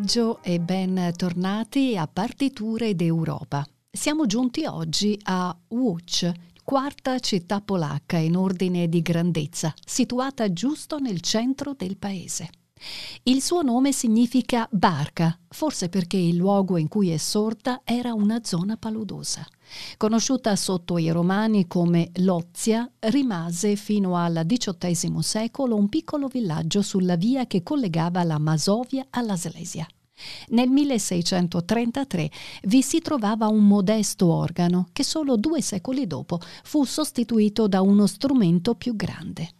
pomeriggio e ben tornati a Partiture d'Europa. Siamo giunti oggi a Łódź, quarta città polacca in ordine di grandezza, situata giusto nel centro del paese. Il suo nome significa barca, forse perché il luogo in cui è sorta era una zona paludosa. Conosciuta sotto i romani come Lozia, rimase fino al XVIII secolo un piccolo villaggio sulla via che collegava la Masovia alla Slesia. Nel 1633 vi si trovava un modesto organo che solo due secoli dopo fu sostituito da uno strumento più grande.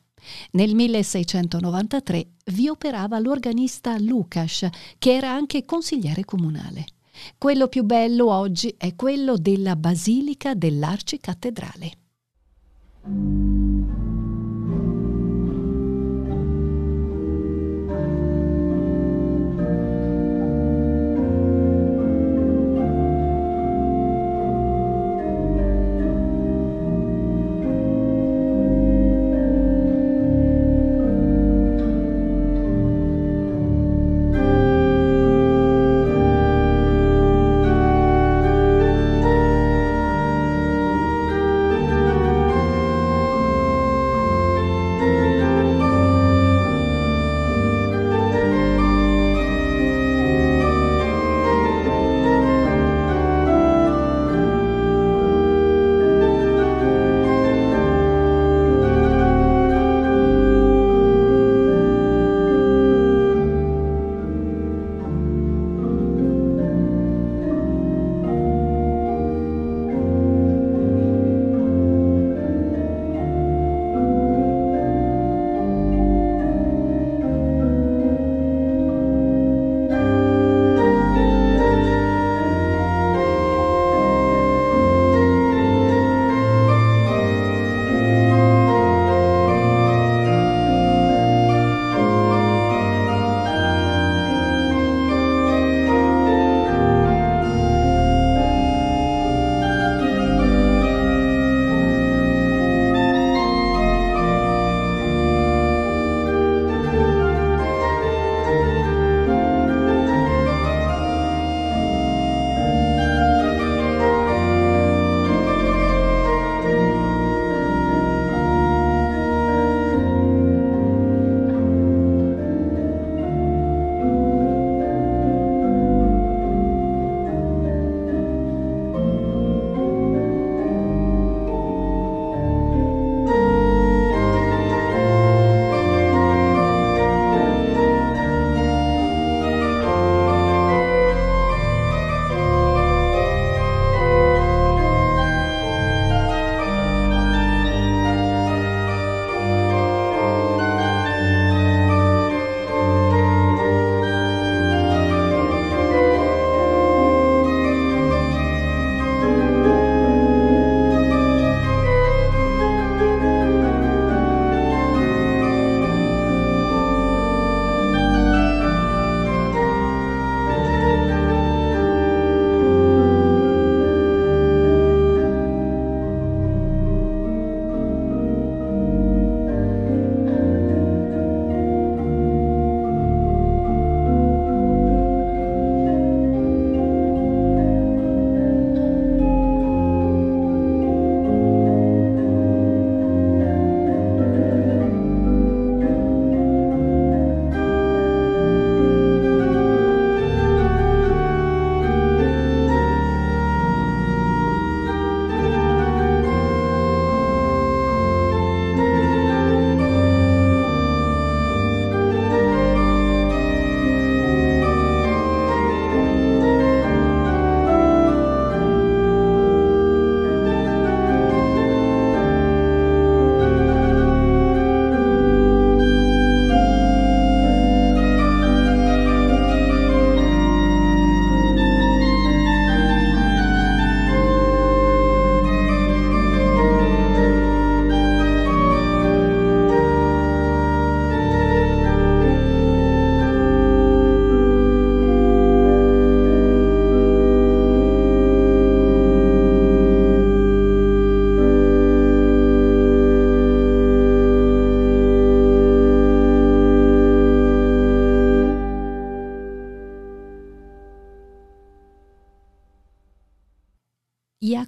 Nel 1693 vi operava l'organista Lukas, che era anche consigliere comunale. Quello più bello oggi è quello della Basilica dell'Arcicattedrale.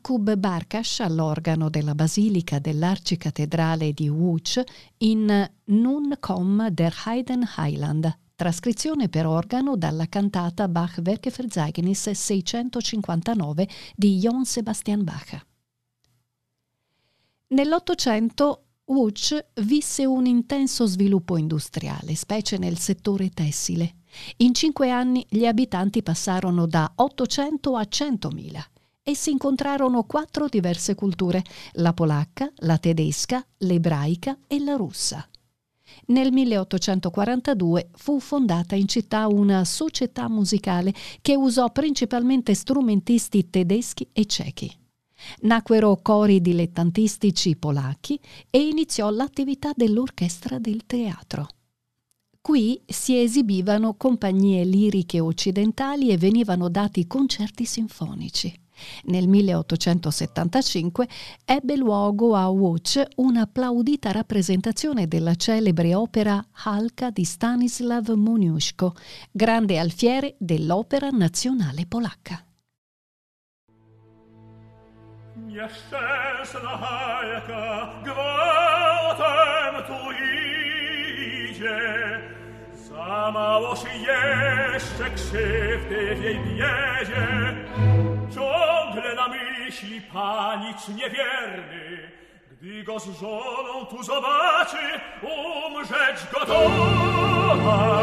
Jakub Barkas all'organo della Basilica dell'Arcicattedrale di Łódź in Nun komm der Heiden Heiland, trascrizione per organo dalla cantata Bach Werkeverzeichnis 659 di Johann Sebastian Bach. Nell'Ottocento Łódź visse un intenso sviluppo industriale, specie nel settore tessile. In cinque anni gli abitanti passarono da 800 a 100.000 e si incontrarono quattro diverse culture, la polacca, la tedesca, l'ebraica e la russa. Nel 1842 fu fondata in città una società musicale che usò principalmente strumentisti tedeschi e cechi. Nacquero cori dilettantistici polacchi e iniziò l'attività dell'orchestra del teatro. Qui si esibivano compagnie liriche occidentali e venivano dati concerti sinfonici. Nel 1875 ebbe luogo a Łódź un'applaudita rappresentazione della celebre opera Halka di Stanislav Moniuszko, grande alfiere dell'Opera Nazionale Polacca. Nieszczęsna Halka gwałtem tu idzie, Sama się jeszcze krzywdy w jej biedzie, ciągle na myśli panicz niewierny. Gdy go z żoną tu zobaczy, umrzeć gotowa.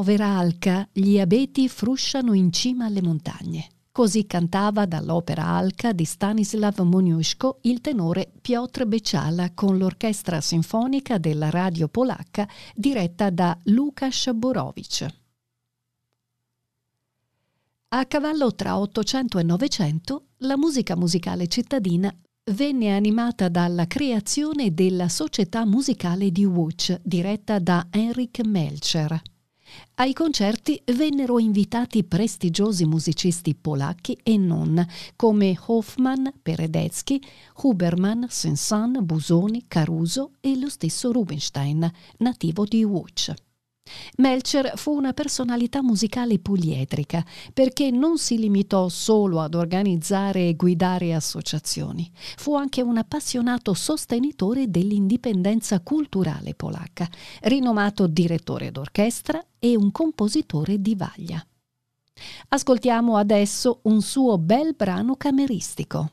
Alca, gli abeti frusciano in cima alle montagne. Così cantava dall'opera Alca di Stanislav Moniuszko il tenore Piotr Beciala con l'orchestra sinfonica della radio polacca diretta da Lukasz Borowicz. A cavallo tra 800 e 900 la musica musicale cittadina venne animata dalla creazione della Società Musicale di Łódź diretta da Henrik Melcher. Ai concerti vennero invitati prestigiosi musicisti polacchi e non, come Hoffman, Peredecki, Huberman, Sensan, Busoni, Caruso e lo stesso Rubinstein, nativo di Łódź. Melcher fu una personalità musicale poliedrica perché non si limitò solo ad organizzare e guidare associazioni, fu anche un appassionato sostenitore dell'indipendenza culturale polacca, rinomato direttore d'orchestra e un compositore di vaglia. Ascoltiamo adesso un suo bel brano cameristico.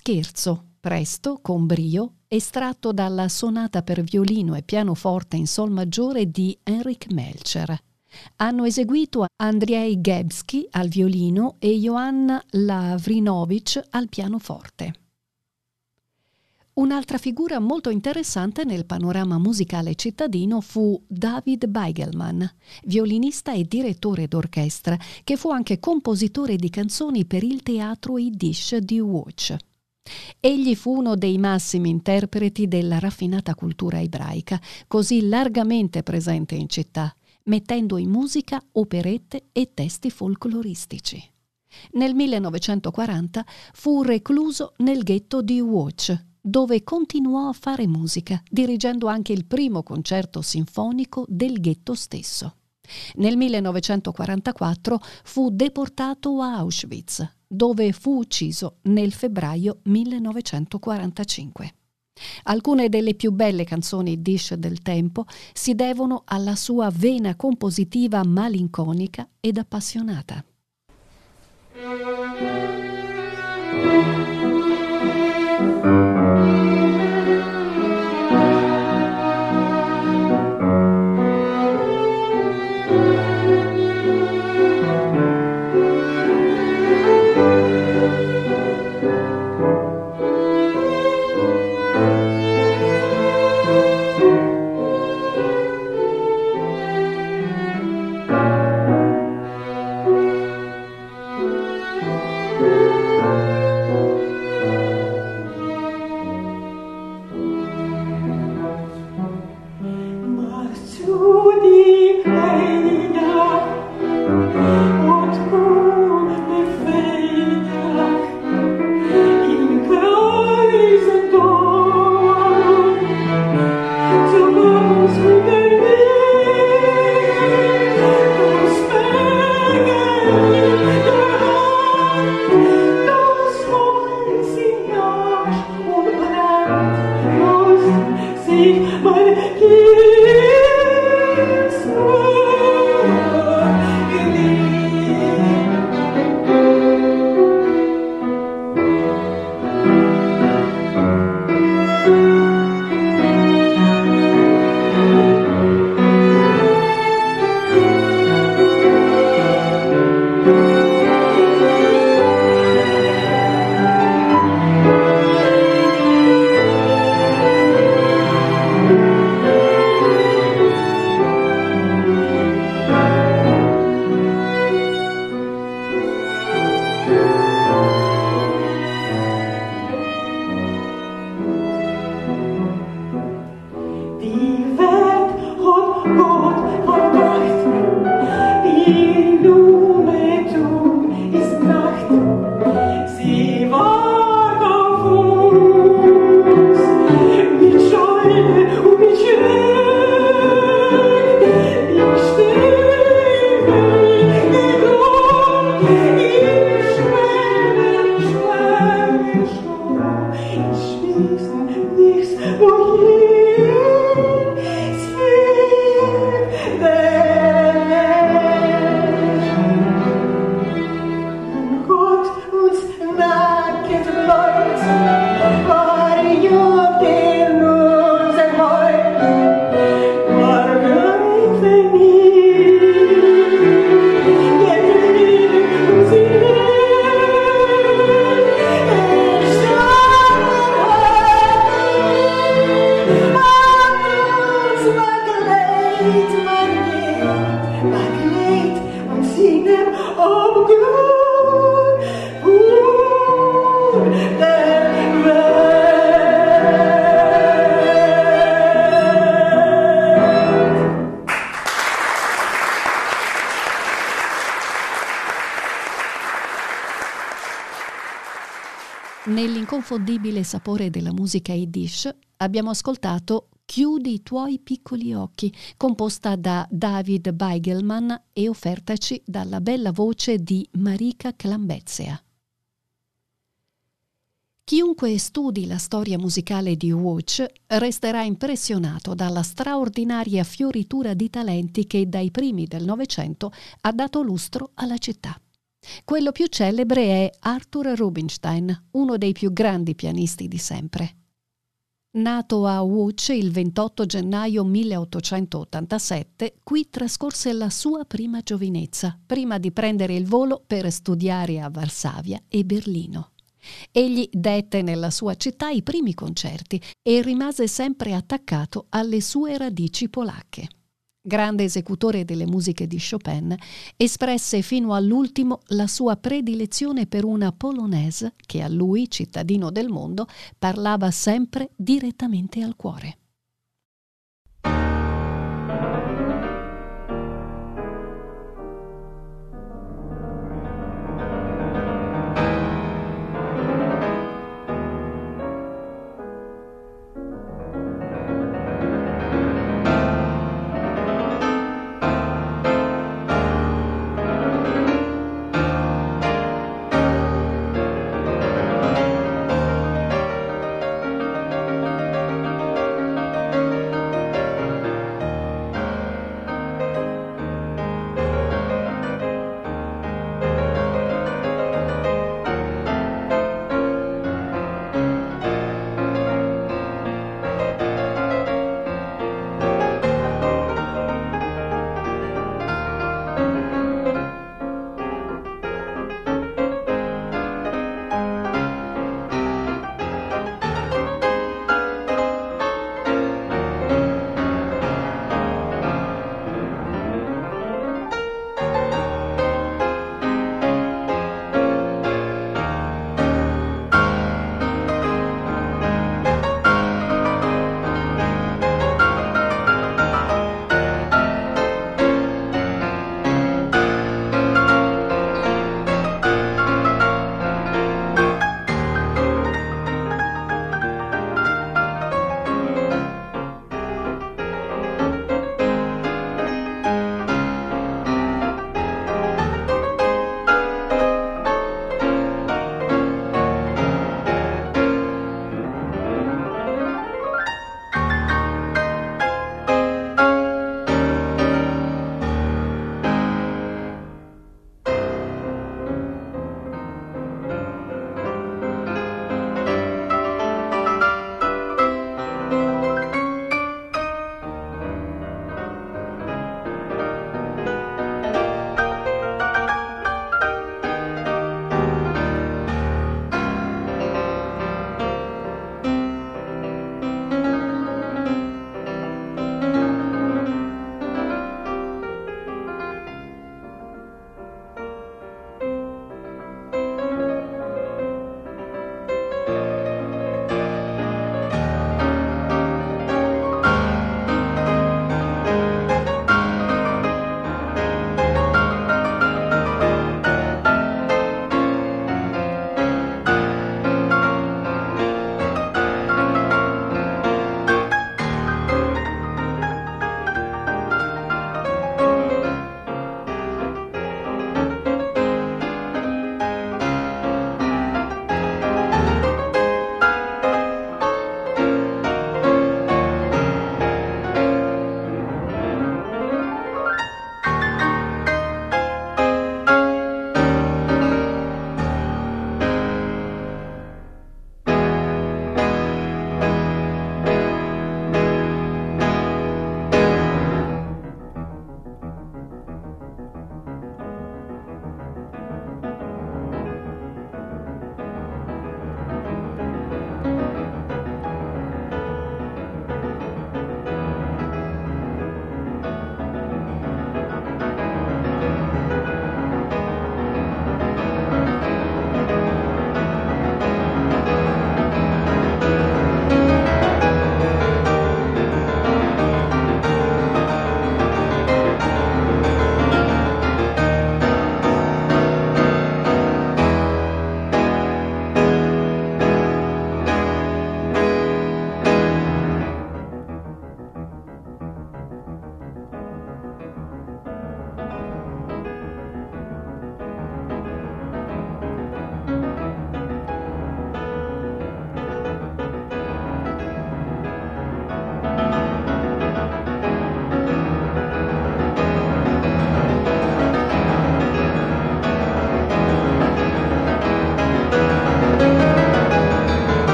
Scherzo, presto, con brio, estratto dalla sonata per violino e pianoforte in sol maggiore di Henrik Melcher. Hanno eseguito Andrei Gebski al violino e Johanna Lavrinovic al pianoforte. Un'altra figura molto interessante nel panorama musicale cittadino fu David Beigelman, violinista e direttore d'orchestra, che fu anche compositore di canzoni per il teatro Yiddish di Łódź. Egli fu uno dei massimi interpreti della raffinata cultura ebraica, così largamente presente in città, mettendo in musica operette e testi folcloristici. Nel 1940 fu recluso nel ghetto di Łódź, dove continuò a fare musica, dirigendo anche il primo concerto sinfonico del ghetto stesso. Nel 1944 fu deportato a Auschwitz, dove fu ucciso nel febbraio 1945. Alcune delle più belle canzoni Dish del tempo si devono alla sua vena compositiva malinconica ed appassionata. Nell'inconfondibile sapore della musica yiddish abbiamo ascoltato Chiudi i tuoi piccoli occhi, composta da David Beigelman e offertaci dalla bella voce di Marika Klambezea. Chiunque studi la storia musicale di Watch resterà impressionato dalla straordinaria fioritura di talenti che dai primi del Novecento ha dato lustro alla città. Quello più celebre è Arthur Rubinstein, uno dei più grandi pianisti di sempre. Nato a Łódź il 28 gennaio 1887, qui trascorse la sua prima giovinezza, prima di prendere il volo per studiare a Varsavia e Berlino. Egli dette nella sua città i primi concerti e rimase sempre attaccato alle sue radici polacche grande esecutore delle musiche di Chopin, espresse fino all'ultimo la sua predilezione per una polonaise che a lui, cittadino del mondo, parlava sempre direttamente al cuore.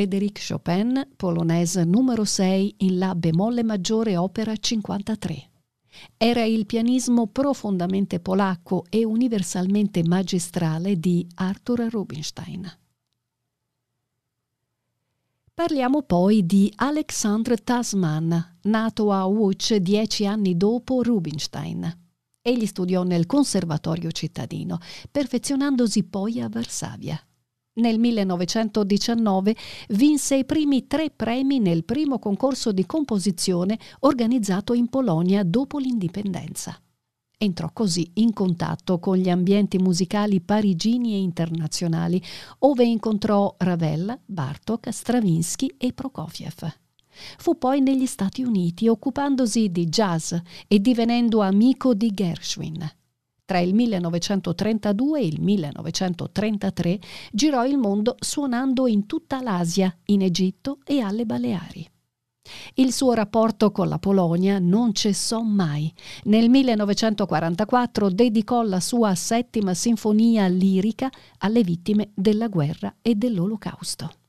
Frédéric Chopin, polonese numero 6 in La bemolle maggiore opera 53. Era il pianismo profondamente polacco e universalmente magistrale di Arthur Rubinstein. Parliamo poi di Alexandre Tasman, nato a Łódź dieci anni dopo Rubinstein. Egli studiò nel Conservatorio cittadino, perfezionandosi poi a Varsavia. Nel 1919 vinse i primi tre premi nel primo concorso di composizione organizzato in Polonia dopo l'indipendenza. Entrò così in contatto con gli ambienti musicali parigini e internazionali, ove incontrò Ravel, Bartok, Stravinsky e Prokofiev. Fu poi negli Stati Uniti occupandosi di jazz e divenendo amico di Gershwin. Tra il 1932 e il 1933 girò il mondo suonando in tutta l'Asia, in Egitto e alle Baleari. Il suo rapporto con la Polonia non cessò mai. Nel 1944 dedicò la sua settima sinfonia lirica alle vittime della guerra e dell'Olocausto.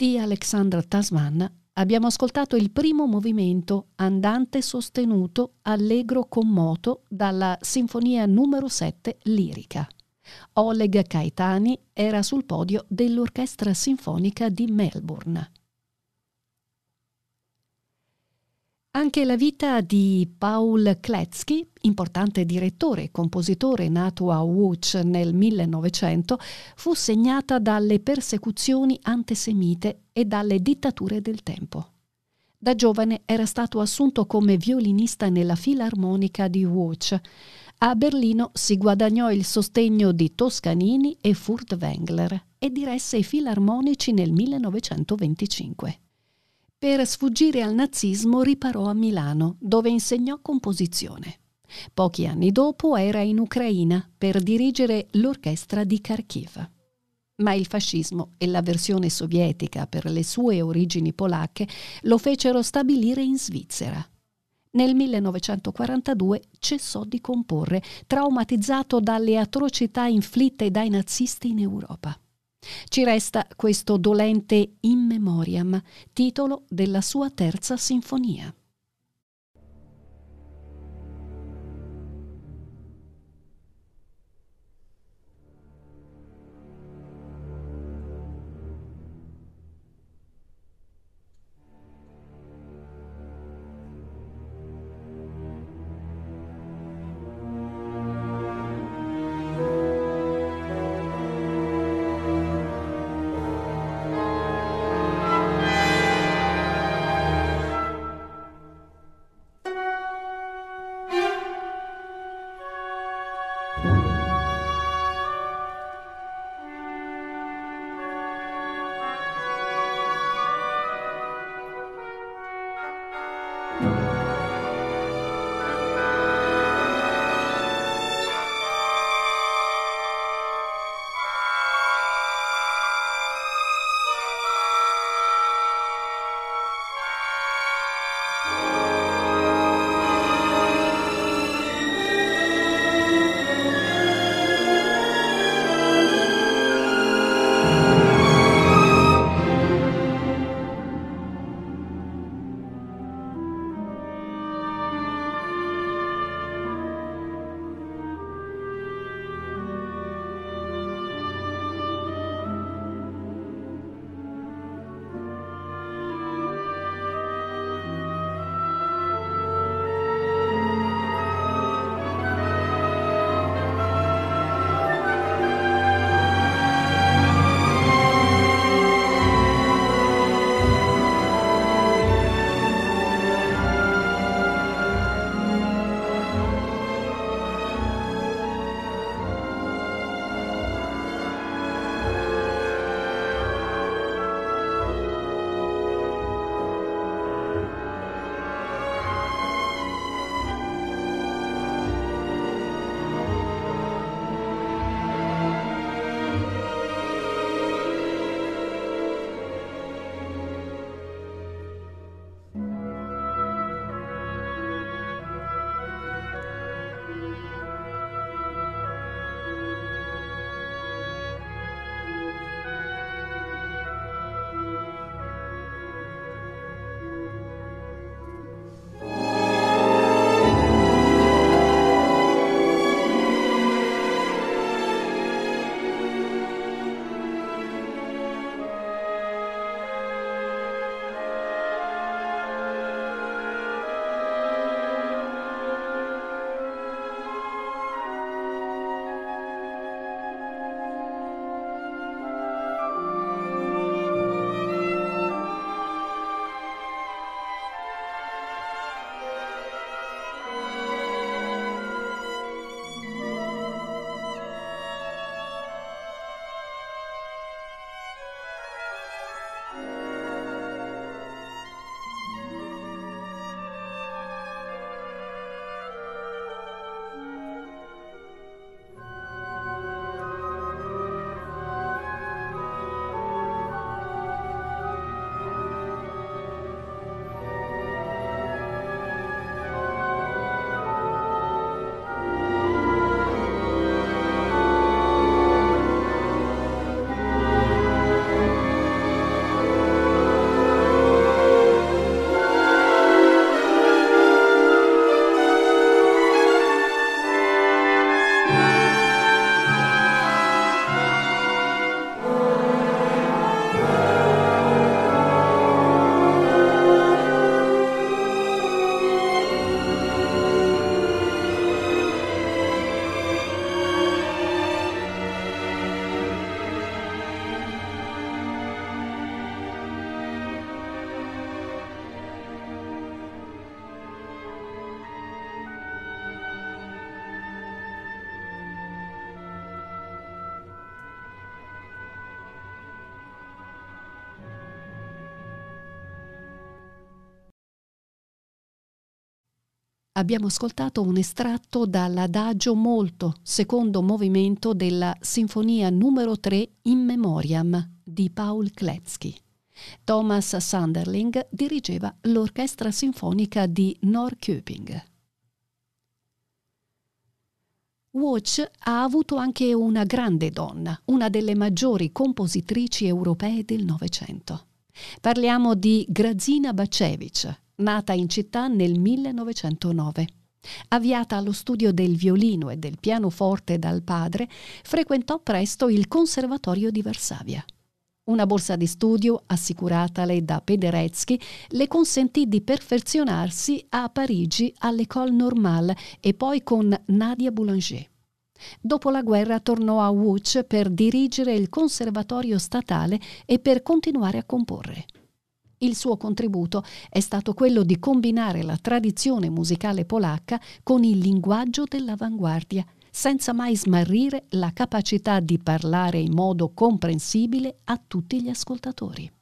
Di Alexandra Tasman abbiamo ascoltato il primo movimento andante sostenuto allegro con moto dalla Sinfonia numero 7 lirica. Oleg Caetani era sul podio dell'Orchestra Sinfonica di Melbourne. Anche la vita di Paul Kletsky, importante direttore e compositore nato a Łódź nel 1900, fu segnata dalle persecuzioni antisemite e dalle dittature del tempo. Da giovane era stato assunto come violinista nella Filarmonica di Łódź. A Berlino si guadagnò il sostegno di Toscanini e Furtwängler e diresse i filarmonici nel 1925. Per sfuggire al nazismo riparò a Milano, dove insegnò composizione. Pochi anni dopo era in Ucraina per dirigere l'orchestra di Kharkiv. Ma il fascismo e la versione sovietica per le sue origini polacche lo fecero stabilire in Svizzera. Nel 1942 cessò di comporre, traumatizzato dalle atrocità inflitte dai nazisti in Europa. Ci resta questo dolente In Memoriam, titolo della sua terza sinfonia. Abbiamo ascoltato un estratto dall'adagio molto, secondo movimento della Sinfonia numero 3 in memoriam di Paul Kletsky. Thomas Sunderling dirigeva l'orchestra sinfonica di Norrköping. Watch ha avuto anche una grande donna, una delle maggiori compositrici europee del Novecento. Parliamo di Grazina Bacevic, nata in città nel 1909. Avviata allo studio del violino e del pianoforte dal padre, frequentò presto il Conservatorio di Varsavia. Una borsa di studio assicuratale da Pederetsky le consentì di perfezionarsi a Parigi all'École Normale e poi con Nadia Boulanger. Dopo la guerra tornò a Łódź per dirigere il conservatorio statale e per continuare a comporre. Il suo contributo è stato quello di combinare la tradizione musicale polacca con il linguaggio dell'avanguardia, senza mai smarrire la capacità di parlare in modo comprensibile a tutti gli ascoltatori.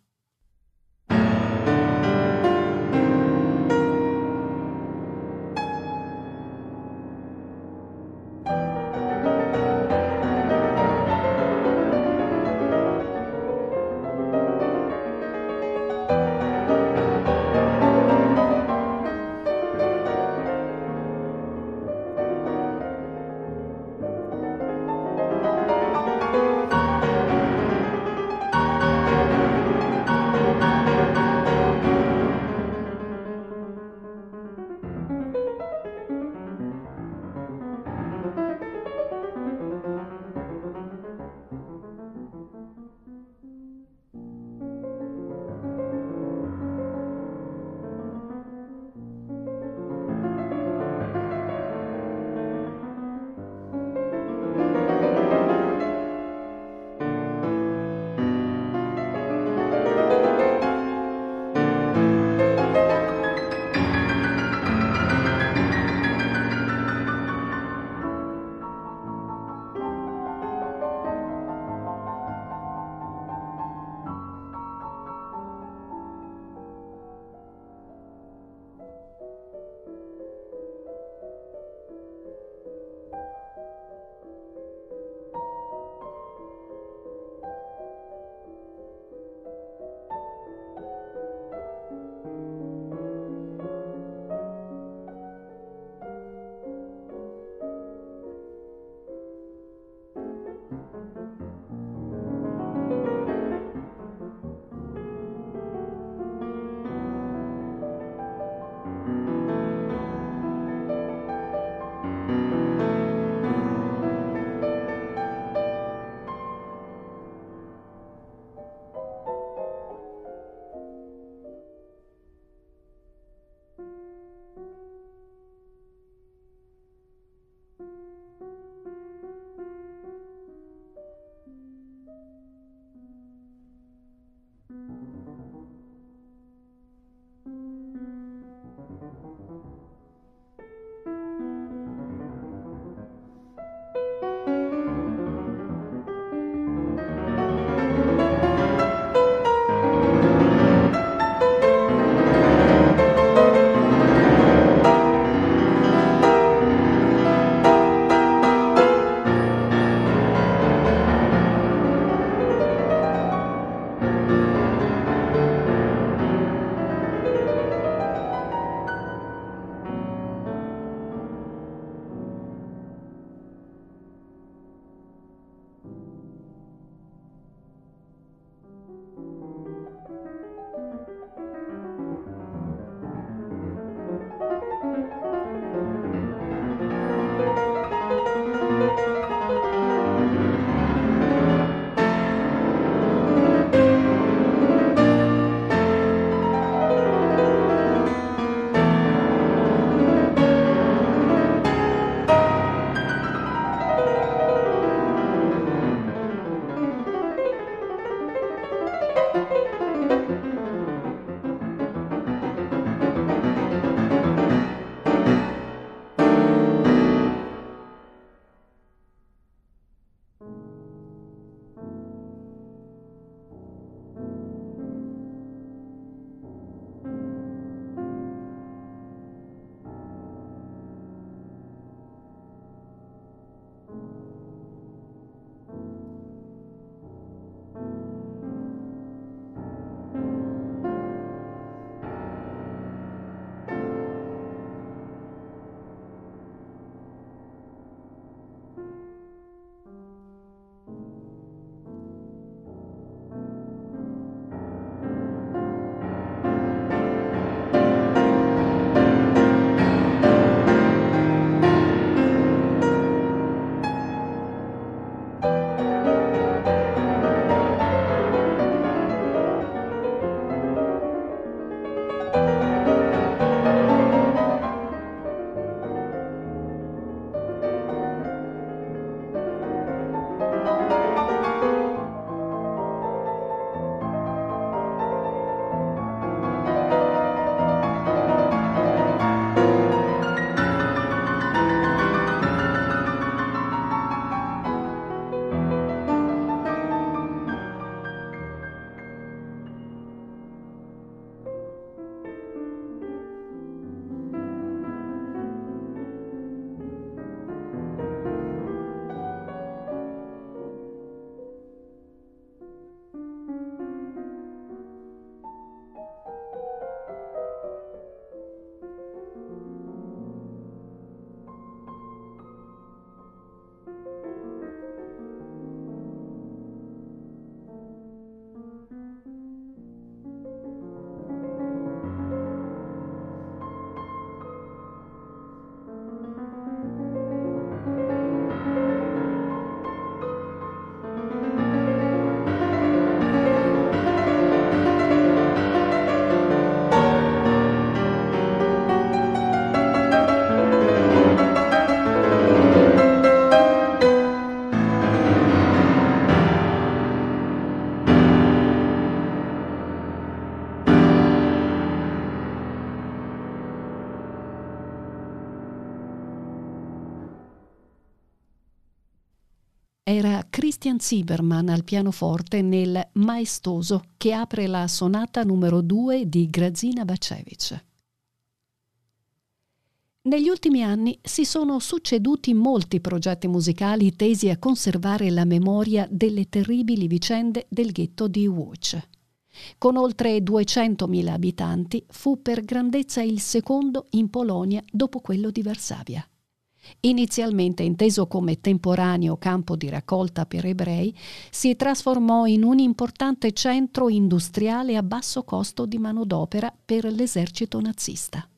Era Christian Zieberman al pianoforte nel Maestoso che apre la sonata numero 2 di Grazina Bacevic. Negli ultimi anni si sono succeduti molti progetti musicali tesi a conservare la memoria delle terribili vicende del ghetto di Łódź. Con oltre 200.000 abitanti fu per grandezza il secondo in Polonia dopo quello di Varsavia. Inizialmente inteso come temporaneo campo di raccolta per ebrei, si trasformò in un importante centro industriale a basso costo di manodopera per l'esercito nazista.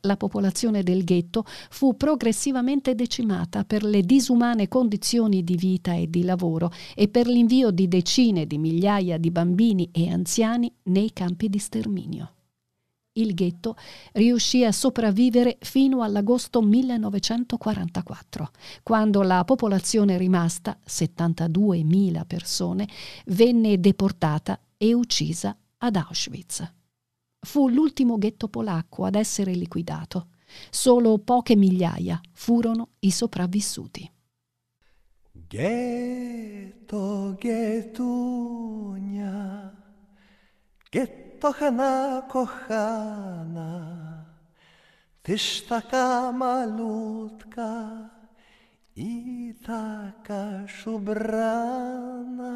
La popolazione del ghetto fu progressivamente decimata per le disumane condizioni di vita e di lavoro e per l'invio di decine di migliaia di bambini e anziani nei campi di sterminio il ghetto riuscì a sopravvivere fino all'agosto 1944, quando la popolazione rimasta, 72.000 persone, venne deportata e uccisa ad Auschwitz. Fu l'ultimo ghetto polacco ad essere liquidato. Solo poche migliaia furono i sopravvissuti. Ghetto, ghettunia, ghetto kochana, kochana, tyś taka malutka i taka szubrana.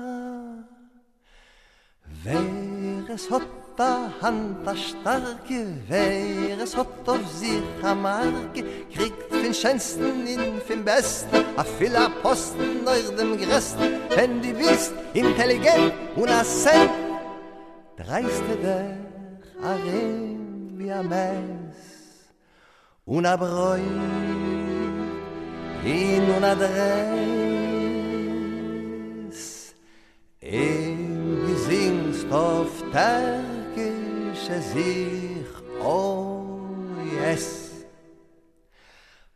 Wehres hat da Hand a starke, wehres hat auf sich a Marke, kriegt den schönsten in den besten, a filler Posten nach dem Gresten, wenn die bist intelligent und a dreist der arim wie a mes un a in un a dres in gesingst auf tagische sich oh yes.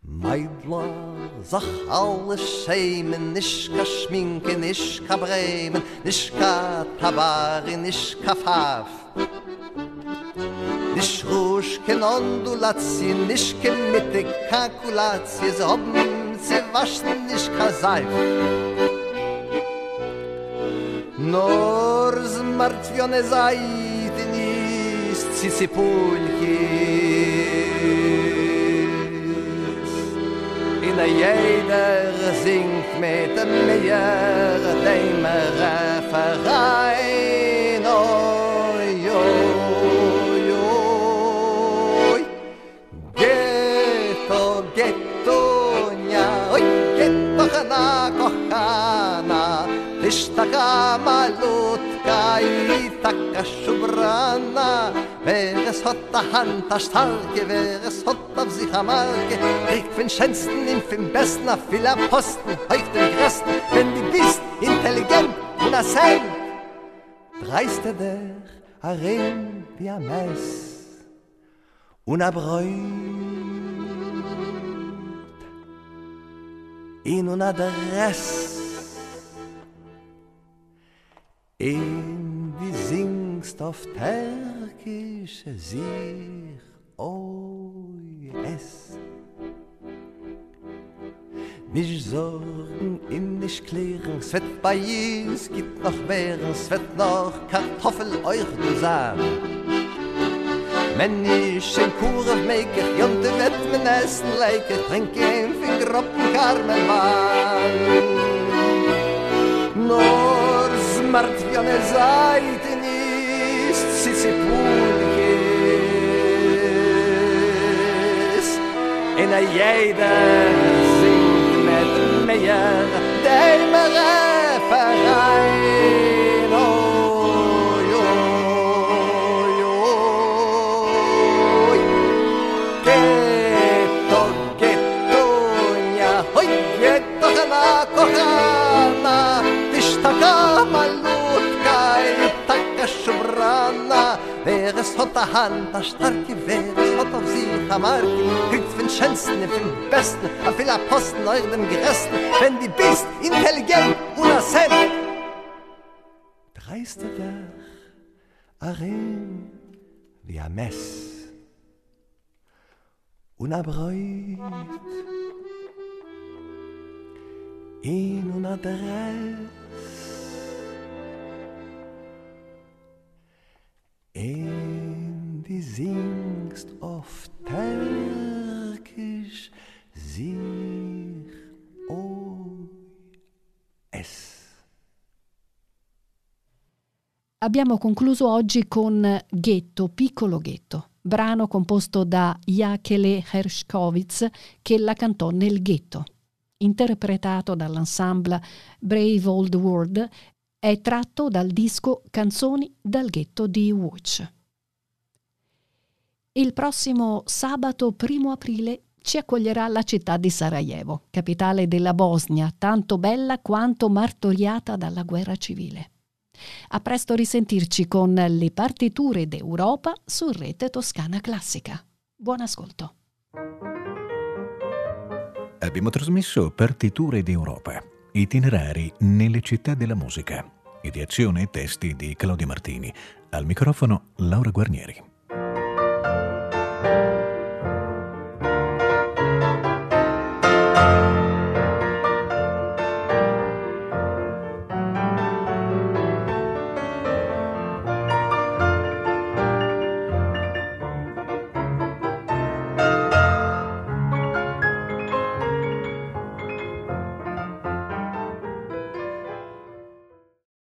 Meidla, sach alle schämen, nisch ka schminke, nisch ka bremen, nisch ka tabari, nisch ka faf. Nisch rusch ken ondulazi, nisch ke mitte kalkulazi, ze hobben, ze waschen, nisch ka seif. Nor zmartwione zajdy, nisch cicipulki, in a jeder singt mit dem Meer dem Referein. Oi oi oi. Ghetto, ghetto, nya. Oi Ghetto, chana, kochana. Tishtaka malutka i taka shubrana. Wer es hat a Hand starke, wer es Kopf auf sich am Arge Ich bin schönsten, im Film besten, auf viele Posten. Heuch den Grösten, wenn du bist intelligent und ein Sein. Dreiste der Arren wie ein Mess Und ein Bräut In und ein Dress In wie singst auf Terkische Sicht. Oh yes Nicht sorgen, in nicht klären, es wird bei jes, gibt noch mehr, es wird noch Kartoffel euch du sagen. Wenn ich in Kure meike, jonte wird mein Essen leike, trinke ein Finger auf den Karmelwein. Nur smart wie eine Seite nicht, sie sie Pulkes. in a jeder singt met meyer der mere verein o jo jo ke to ke to nya hoy ye to kana kana dis ta malut kai ta shvrana Wer es hot a hand, a starke Wer es hot auf sie, a marke. Von schönsten und von besten, a viel a Posten euch dem Geresten, wenn die bist intelligent und a Sen. Dreiste der a wie a Mess. Und a Bräut in un adres En die singst oft Türkisch sich oi es. Abbiamo concluso oggi con Ghetto, piccolo ghetto, brano composto da Jakele Hershkovitz che la cantò nel ghetto. Interpretato dall'ensemble Brave Old World, è tratto dal disco Canzoni dal ghetto di Watch. Il prossimo sabato 1 aprile ci accoglierà la città di Sarajevo, capitale della Bosnia, tanto bella quanto martoriata dalla guerra civile. A presto risentirci con le partiture d'Europa su Rete Toscana Classica. Buon ascolto. Abbiamo trasmesso Partiture d'Europa, itinerari nelle città della musica. Ideazione e testi di Claudio Martini. Al microfono Laura Guarnieri. Bye.